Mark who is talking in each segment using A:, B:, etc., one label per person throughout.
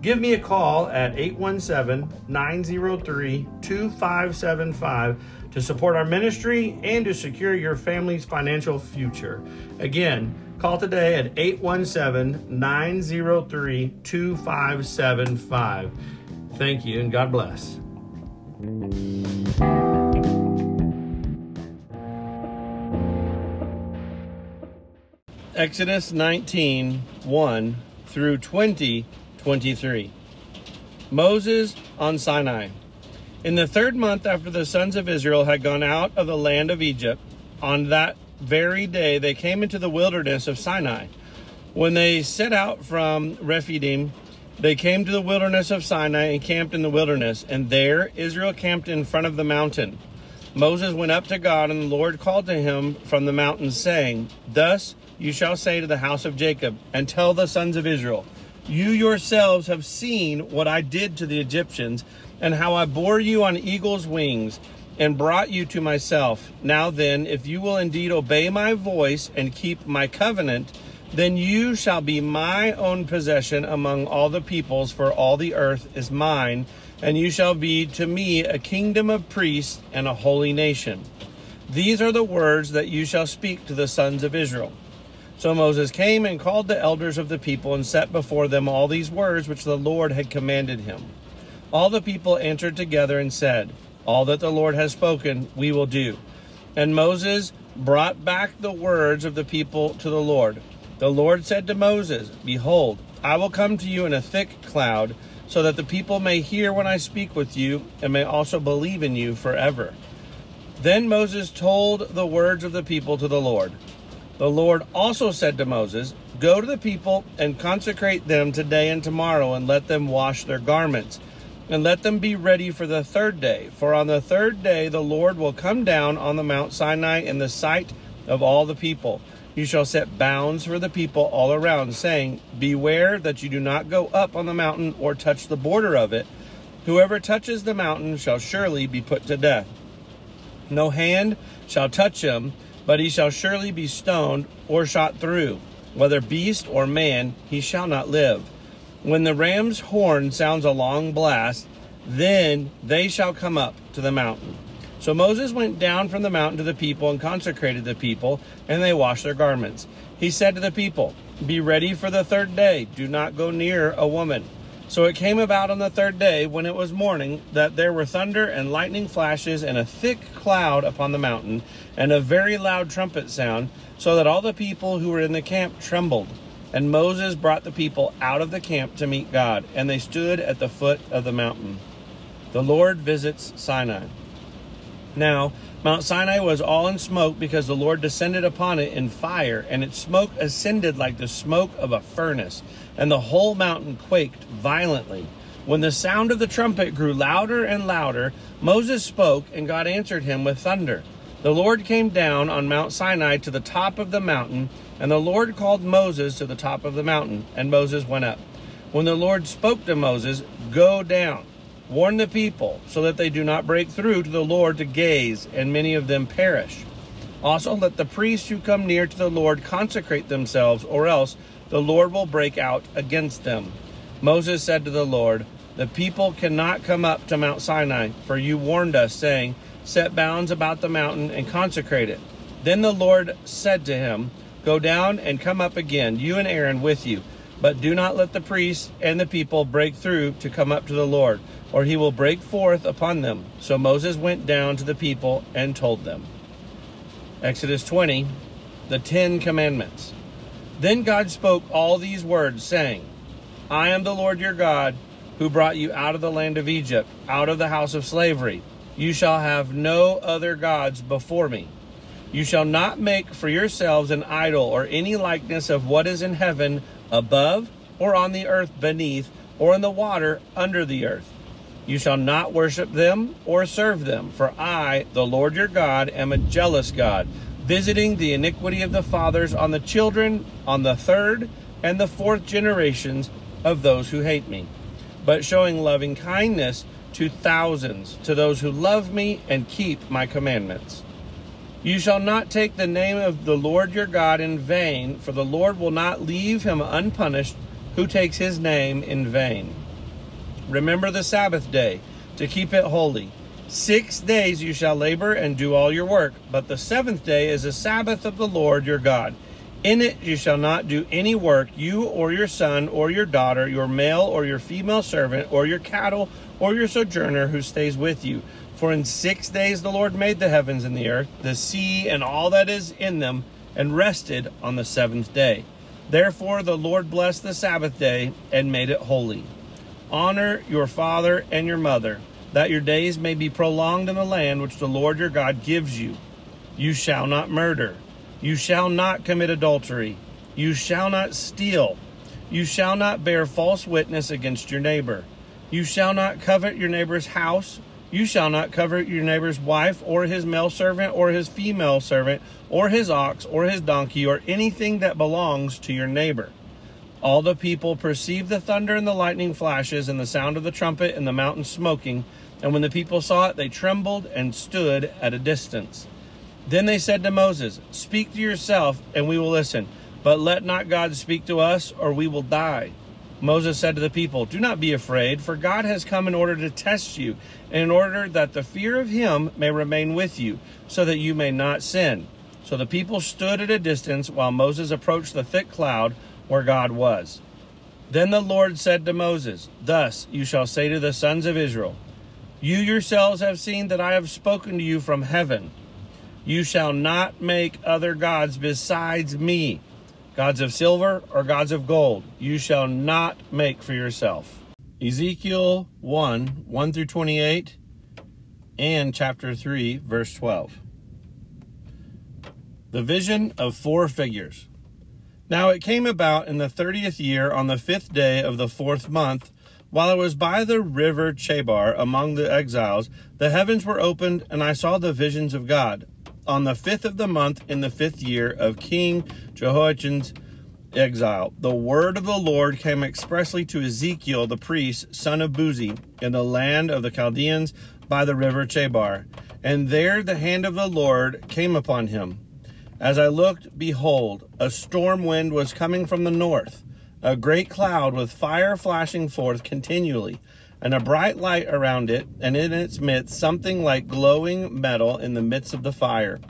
A: Give me a call at 817 903 2575 to support our ministry and to secure your family's financial future. Again, call today at 817 903 2575. Thank you and God bless. Exodus 19 1 through 20 23. Moses on Sinai. In the third month after the sons of Israel had gone out of the land of Egypt, on that very day they came into the wilderness of Sinai. When they set out from Rephidim, they came to the wilderness of Sinai and camped in the wilderness, and there Israel camped in front of the mountain. Moses went up to God, and the Lord called to him from the mountain, saying, Thus you shall say to the house of Jacob, and tell the sons of Israel, you yourselves have seen what I did to the Egyptians, and how I bore you on eagle's wings and brought you to myself. Now then, if you will indeed obey my voice and keep my covenant, then you shall be my own possession among all the peoples, for all the earth is mine, and you shall be to me a kingdom of priests and a holy nation. These are the words that you shall speak to the sons of Israel. So Moses came and called the elders of the people and set before them all these words which the Lord had commanded him. All the people answered together and said, All that the Lord has spoken, we will do. And Moses brought back the words of the people to the Lord. The Lord said to Moses, Behold, I will come to you in a thick cloud, so that the people may hear when I speak with you, and may also believe in you forever. Then Moses told the words of the people to the Lord. The Lord also said to Moses, Go to the people and consecrate them today and tomorrow, and let them wash their garments, and let them be ready for the third day. For on the third day the Lord will come down on the Mount Sinai in the sight of all the people. You shall set bounds for the people all around, saying, Beware that you do not go up on the mountain or touch the border of it. Whoever touches the mountain shall surely be put to death. No hand shall touch him but he shall surely be stoned or shot through. Whether beast or man, he shall not live. When the ram's horn sounds a long blast, then they shall come up to the mountain. So Moses went down from the mountain to the people and consecrated the people, and they washed their garments. He said to the people, Be ready for the third day. Do not go near a woman. So it came about on the third day, when it was morning, that there were thunder and lightning flashes and a thick cloud upon the mountain, and a very loud trumpet sound, so that all the people who were in the camp trembled. And Moses brought the people out of the camp to meet God, and they stood at the foot of the mountain. The Lord visits Sinai. Now, Mount Sinai was all in smoke because the Lord descended upon it in fire, and its smoke ascended like the smoke of a furnace and the whole mountain quaked violently. When the sound of the trumpet grew louder and louder, Moses spoke, and God answered him with thunder. The Lord came down on Mount Sinai to the top of the mountain, and the Lord called Moses to the top of the mountain, and Moses went up. When the Lord spoke to Moses, Go down, warn the people, so that they do not break through to the Lord to gaze, and many of them perish. Also, let the priests who come near to the Lord consecrate themselves, or else the Lord will break out against them. Moses said to the Lord, The people cannot come up to Mount Sinai, for you warned us, saying, set bounds about the mountain and consecrate it. Then the Lord said to him, Go down and come up again, you and Aaron with you. But do not let the priests and the people break through to come up to the Lord, or he will break forth upon them. So Moses went down to the people and told them. Exodus 20, the Ten Commandments. Then God spoke all these words, saying, I am the Lord your God, who brought you out of the land of Egypt, out of the house of slavery. You shall have no other gods before me. You shall not make for yourselves an idol or any likeness of what is in heaven above, or on the earth beneath, or in the water under the earth. You shall not worship them or serve them, for I, the Lord your God, am a jealous God, visiting the iniquity of the fathers on the children, on the third and the fourth generations of those who hate me, but showing loving kindness to thousands, to those who love me and keep my commandments. You shall not take the name of the Lord your God in vain, for the Lord will not leave him unpunished who takes his name in vain. Remember the Sabbath day to keep it holy. Six days you shall labor and do all your work, but the seventh day is a Sabbath of the Lord your God. In it you shall not do any work, you or your son or your daughter, your male or your female servant, or your cattle or your sojourner who stays with you. For in six days the Lord made the heavens and the earth, the sea, and all that is in them, and rested on the seventh day. Therefore the Lord blessed the Sabbath day and made it holy. Honor your father and your mother, that your days may be prolonged in the land which the Lord your God gives you. You shall not murder. You shall not commit adultery. You shall not steal. You shall not bear false witness against your neighbor. You shall not covet your neighbor's house. You shall not covet your neighbor's wife, or his male servant, or his female servant, or his ox, or his donkey, or anything that belongs to your neighbor. All the people perceived the thunder and the lightning flashes, and the sound of the trumpet, and the mountain smoking. And when the people saw it, they trembled and stood at a distance. Then they said to Moses, Speak to yourself, and we will listen. But let not God speak to us, or we will die. Moses said to the people, Do not be afraid, for God has come in order to test you, and in order that the fear of him may remain with you, so that you may not sin. So the people stood at a distance while Moses approached the thick cloud where God was. Then the Lord said to Moses, Thus you shall say to the sons of Israel, You yourselves have seen that I have spoken to you from heaven. You shall not make other gods besides me gods of silver or gods of gold, you shall not make for yourself. Ezekiel 1 1 through 28 and chapter 3, verse 12. The vision of four figures. Now it came about in the thirtieth year, on the fifth day of the fourth month, while I was by the river Chebar among the exiles, the heavens were opened, and I saw the visions of God on the fifth of the month in the fifth year of King Jehoiachin's exile, the word of the Lord came expressly to Ezekiel the priest, son of Buzi, in the land of the Chaldeans by the river Chebar. And there the hand of the Lord came upon him. As I looked, behold, a storm wind was coming from the north, a great cloud with fire flashing forth continually and a bright light around it, and in its midst something like glowing metal in the midst of the fire.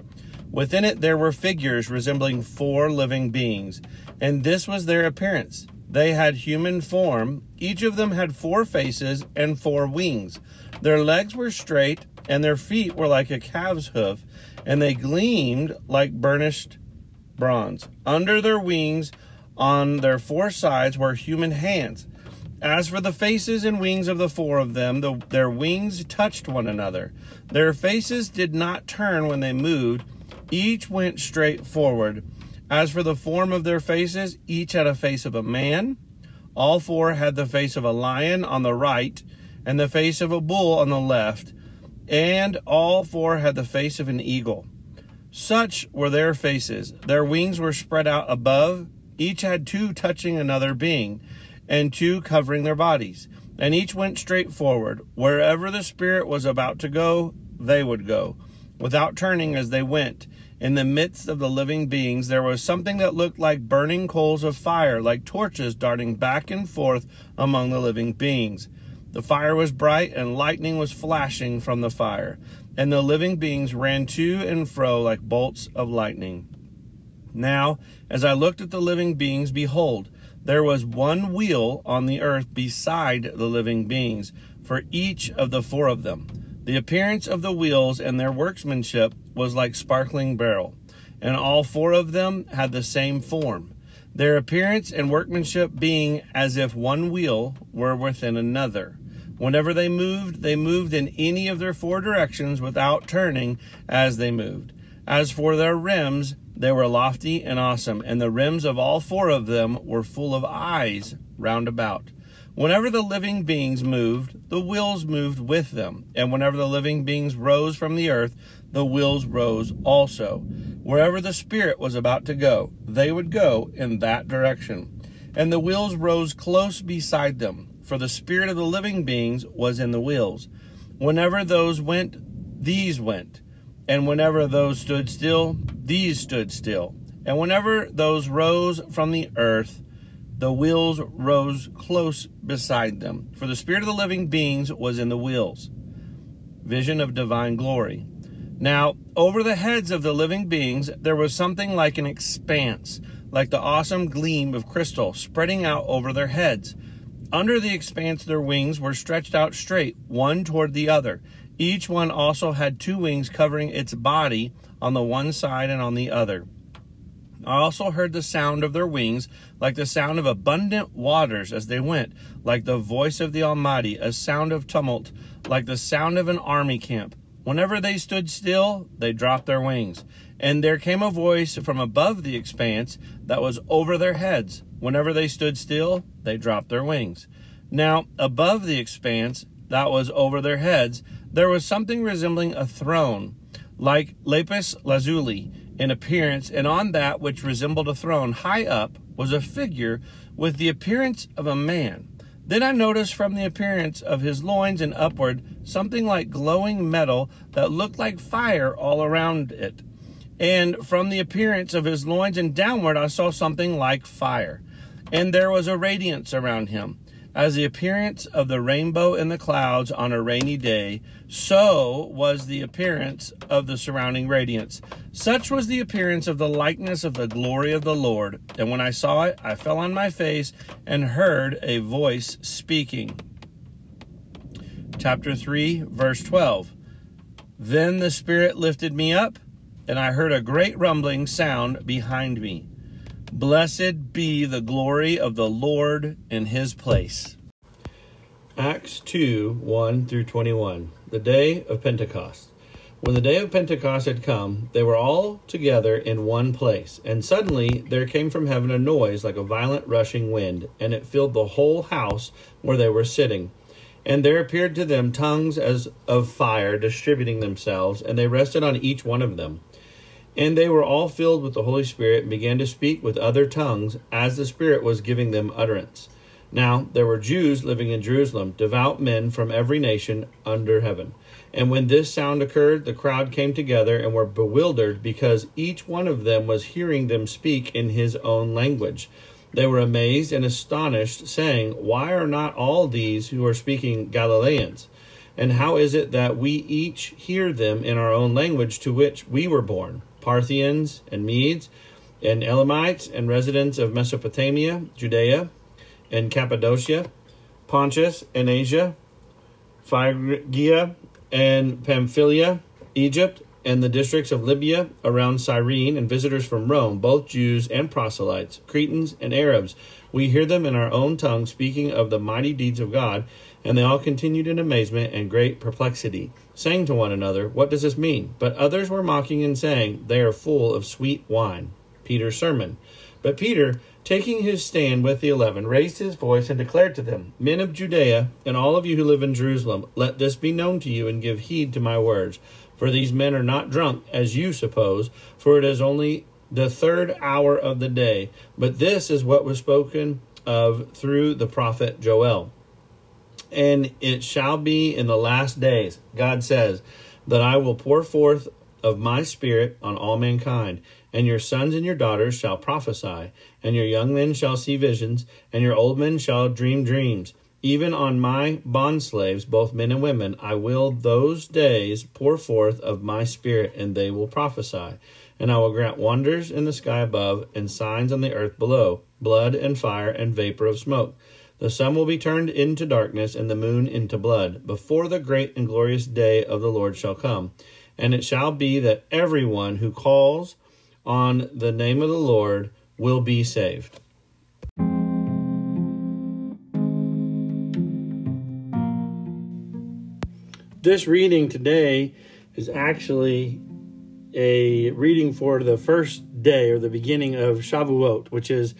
A: Within it there were figures resembling four living beings, and this was their appearance. They had human form. Each of them had four faces and four wings. Their legs were straight, and their feet were like a calf's hoof, and they gleamed like burnished bronze. Under their wings, on their four sides, were human hands as for the faces and wings of the four of them, the, their wings touched one another. Their faces did not turn when they moved, each went straight forward. As for the form of their faces, each had a face of a man. All four had the face of a lion on the right, and the face of a bull on the left, and all four had the face of an eagle. Such were their faces. Their wings were spread out above. Each had two touching another being, and two covering their bodies. And each went straight forward. Wherever the Spirit was about to go, they would go, without turning as they went. In the midst of the living beings, there was something that looked like burning coals of fire, like torches darting back and forth among the living beings. The fire was bright, and lightning was flashing from the fire, and the living beings ran to and fro like bolts of lightning. Now, as I looked at the living beings, behold, there was one wheel on the earth beside the living beings, for each of the four of them. The appearance of the wheels and their workmanship was like sparkling beryl, and all four of them had the same form, their appearance and workmanship being as if one wheel were within another. Whenever they moved, they moved in any of their four directions without turning as they moved. As for their rims, they were lofty and awesome, and the rims of all four of them were full of eyes round about. Whenever the living beings moved, the wheels moved with them. And whenever the living beings rose from the earth, the wheels rose also. Wherever the Spirit was about to go, they would go in that direction. And the wheels rose close beside them, for the Spirit of the living beings was in the wheels. Whenever those went, these went. And whenever those stood still, these stood still. And whenever those rose from the earth, the wheels rose close beside them, for the spirit of the living beings was in the wheels. Vision of divine glory. Now, over the heads of the living beings, there was something like an expanse, like the awesome gleam of crystal spreading out over their heads. Under the expanse, their wings were stretched out straight, one toward the other. Each one also had two wings covering its body on the one side and on the other. I also heard the sound of their wings, like the sound of abundant waters as they went, like the voice of the Almighty, a sound of tumult, like the sound of an army camp. Whenever they stood still, they dropped their wings. And there came a voice from above the expanse that was over their heads. Whenever they stood still, they dropped their wings. Now, above the expanse that was over their heads, there was something resembling a throne, like lapis lazuli in appearance, and on that which resembled a throne high up was a figure with the appearance of a man. Then I noticed from the appearance of his loins and upward something like glowing metal that looked like fire all around it. And from the appearance of his loins and downward, I saw something like fire. And there was a radiance around him as the appearance of the rainbow in the clouds on a rainy day, so was the appearance of the surrounding radiance. Such was the appearance of the likeness of the glory of the Lord. And when I saw it, I fell on my face and heard a voice speaking. Chapter 3, verse 12. Then the Spirit lifted me up, and I heard a great rumbling sound behind me Blessed be the glory of the Lord in his place. Acts 2 1 through 21. The day of Pentecost. When the day of Pentecost had come, they were all together in one place. And suddenly there came from heaven a noise like a violent rushing wind, and it filled the whole house where they were sitting. And there appeared to them tongues as of fire distributing themselves, and they rested on each one of them. And they were all filled with the Holy Spirit and began to speak with other tongues as the Spirit was giving them utterance. Now there were Jews living in Jerusalem, devout men from every nation under heaven. And when this sound occurred, the crowd came together and were bewildered because each one of them was hearing them speak in his own language. They were amazed and astonished, saying, Why are not all these who are speaking Galileans? And how is it that we each hear them in our own language to which we were born? Parthians and Medes, and Elamites, and residents of Mesopotamia, Judea, and Cappadocia, Pontus and Asia, Phrygia and Pamphylia, Egypt, and the districts of Libya around Cyrene, and visitors from Rome, both Jews and proselytes, Cretans and Arabs. We hear them in our own tongue speaking of the mighty deeds of God, and they all continued in amazement and great perplexity saying to one another, What does this mean? But others were mocking and saying, They are full of sweet wine. Peter's sermon. But Peter, taking his stand with the eleven, raised his voice and declared to them, Men of Judea, and all of you who live in Jerusalem, let this be known to you and give heed to my words. For these men are not drunk, as you suppose, for it is only the third hour of the day. But this is what was spoken of through the prophet Joel. And it shall be in the last days, God says, that I will pour forth of my spirit on all mankind, and your sons and your daughters shall prophesy, and your young men shall see visions, and your old men shall dream dreams. Even on my bondslaves, both men and women, I will those days pour forth of my spirit, and they will prophesy. And I will grant wonders in the sky above, and signs on the earth below blood and fire and vapor of smoke. The sun will be turned into darkness, and the moon into blood, before the great and glorious day of the Lord shall come. And it shall be that everyone who calls on the name of the Lord will be saved. This reading today is actually a reading for the first day or the beginning of Shavuot, which is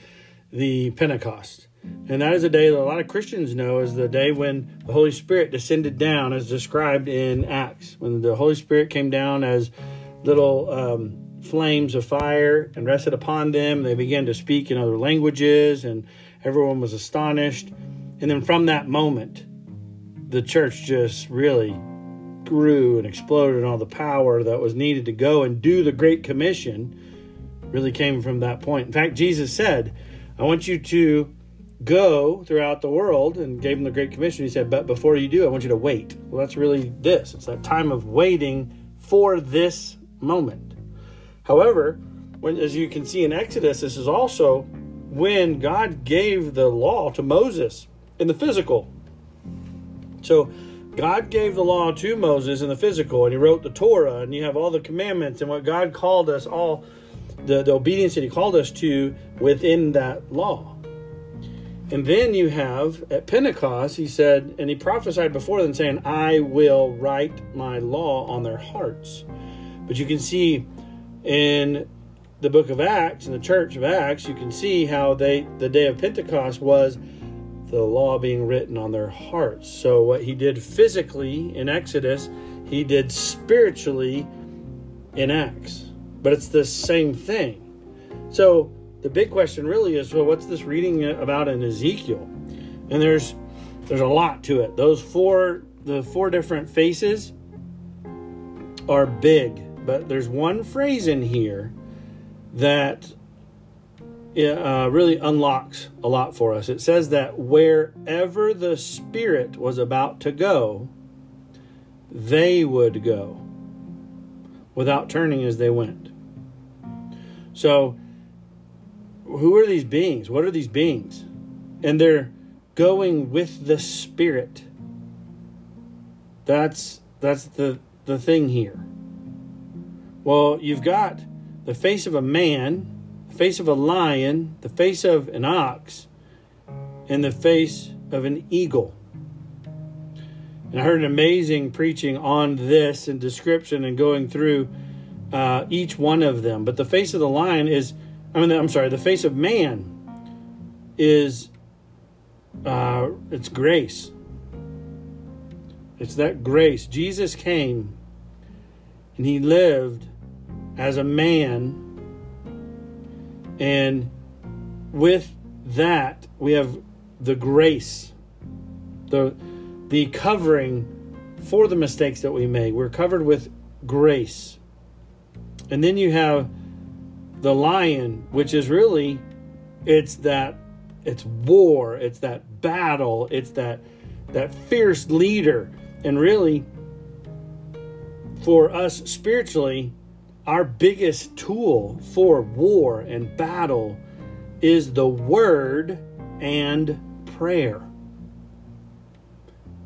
A: the Pentecost. And that is a day that a lot of Christians know as the day when the Holy Spirit descended down, as described in Acts. When the Holy Spirit came down as little um, flames of fire and rested upon them, they began to speak in other languages, and everyone was astonished. And then from that moment, the church just really grew and exploded, and all the power that was needed to go and do the Great Commission really came from that point. In fact, Jesus said, I want you to go throughout the world and gave them the Great Commission. He said, But before you do, I want you to wait. Well, that's really this it's that time of waiting for this moment. However, when, as you can see in Exodus, this is also when God gave the law to Moses in the physical. So, God gave the law to Moses in the physical, and he wrote the Torah, and you have all the commandments and what God called us all, the, the obedience that he called us to within that law. And then you have at Pentecost, he said, and he prophesied before them, saying, I will write my law on their hearts. But you can see in the book of Acts, in the church of Acts, you can see how they the day of Pentecost was the law being written on their hearts. So what he did physically in Exodus, he did spiritually in Acts. But it's the same thing. So the big question really is well what's this reading about in ezekiel and there's there's a lot to it those four the four different faces are big but there's one phrase in here that uh, really unlocks a lot for us it says that wherever the spirit was about to go they would go without turning as they went so who are these beings? What are these beings? And they're going with the spirit. That's that's the the thing here. Well, you've got the face of a man, face of a lion, the face of an ox, and the face of an eagle. And I heard an amazing preaching on this and description and going through uh, each one of them. But the face of the lion is I mean, I'm sorry, the face of man is uh, it's grace. It's that grace. Jesus came and he lived as a man, and with that we have the grace, the the covering for the mistakes that we made. We're covered with grace. And then you have the lion, which is really it's that it's war, it's that battle, it's that that fierce leader. And really for us spiritually, our biggest tool for war and battle is the word and prayer.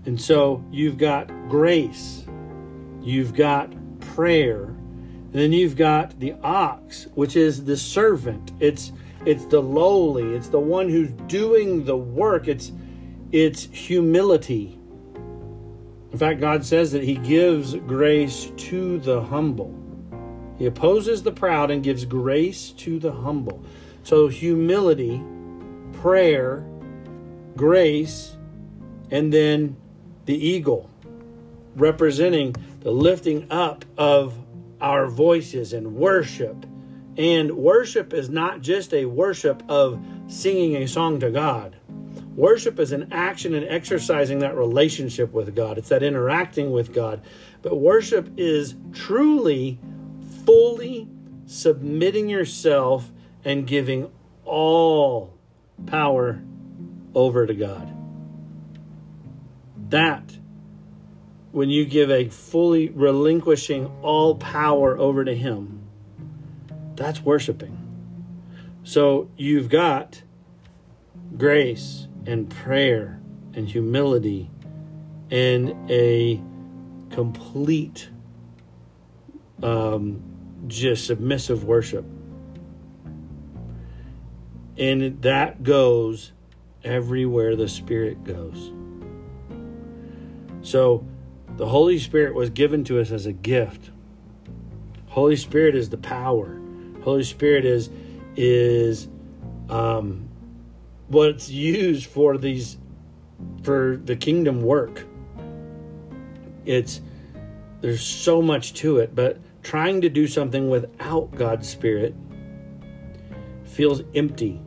A: And so you've got grace, you've got prayer, then you've got the ox, which is the servant. It's it's the lowly. It's the one who's doing the work. It's it's humility. In fact, God says that he gives grace to the humble. He opposes the proud and gives grace to the humble. So humility, prayer, grace, and then the eagle representing the lifting up of our voices and worship. And worship is not just a worship of singing a song to God. Worship is an action and exercising that relationship with God. It's that interacting with God. But worship is truly, fully submitting yourself and giving all power over to God. That, when you give a fully relinquishing all power over to Him, that's worshiping. So you've got grace and prayer and humility and a complete um, just submissive worship. And that goes everywhere the spirit goes. So the holy spirit was given to us as a gift. Holy spirit is the power. Holy spirit is is um what's used for these for the kingdom work. It's there's so much to it but trying to do something without god's spirit feels empty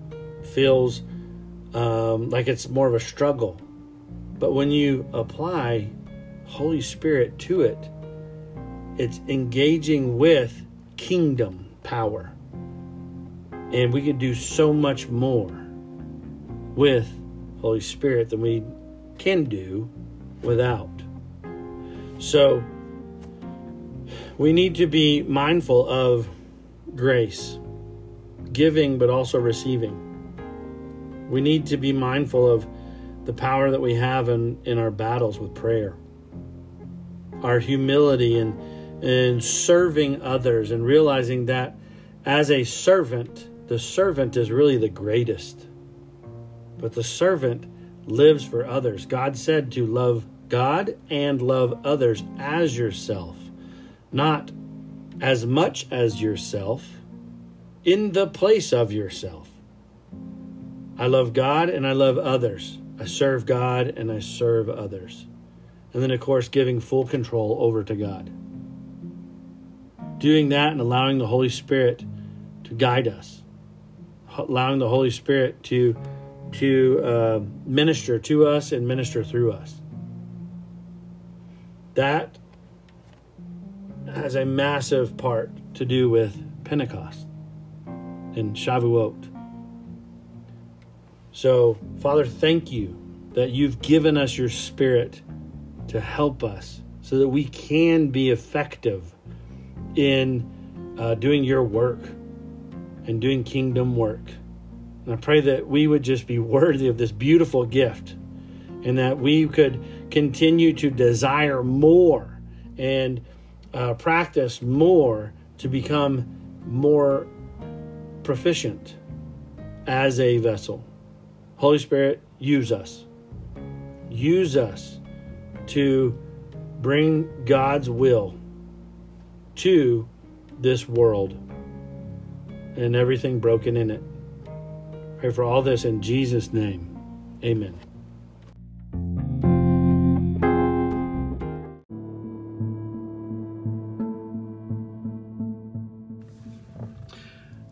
A: feels um, like it's more of a struggle but when you apply holy spirit to it it's engaging with kingdom power and we can do so much more with Holy Spirit than we can do without. So we need to be mindful of grace, giving but also receiving. We need to be mindful of the power that we have in, in our battles with prayer, our humility and and serving others and realizing that as a servant, the servant is really the greatest but the servant lives for others. God said to love God and love others as yourself, not as much as yourself, in the place of yourself. I love God and I love others. I serve God and I serve others. And then, of course, giving full control over to God. Doing that and allowing the Holy Spirit to guide us, allowing the Holy Spirit to to uh, minister to us and minister through us. That has a massive part to do with Pentecost and Shavuot. So, Father, thank you that you've given us your spirit to help us so that we can be effective in uh, doing your work and doing kingdom work. And I pray that we would just be worthy of this beautiful gift and that we could continue to desire more and uh, practice more to become more proficient as a vessel. Holy Spirit, use us. Use us to bring God's will to this world and everything broken in it. Pray for all this in Jesus' name. Amen.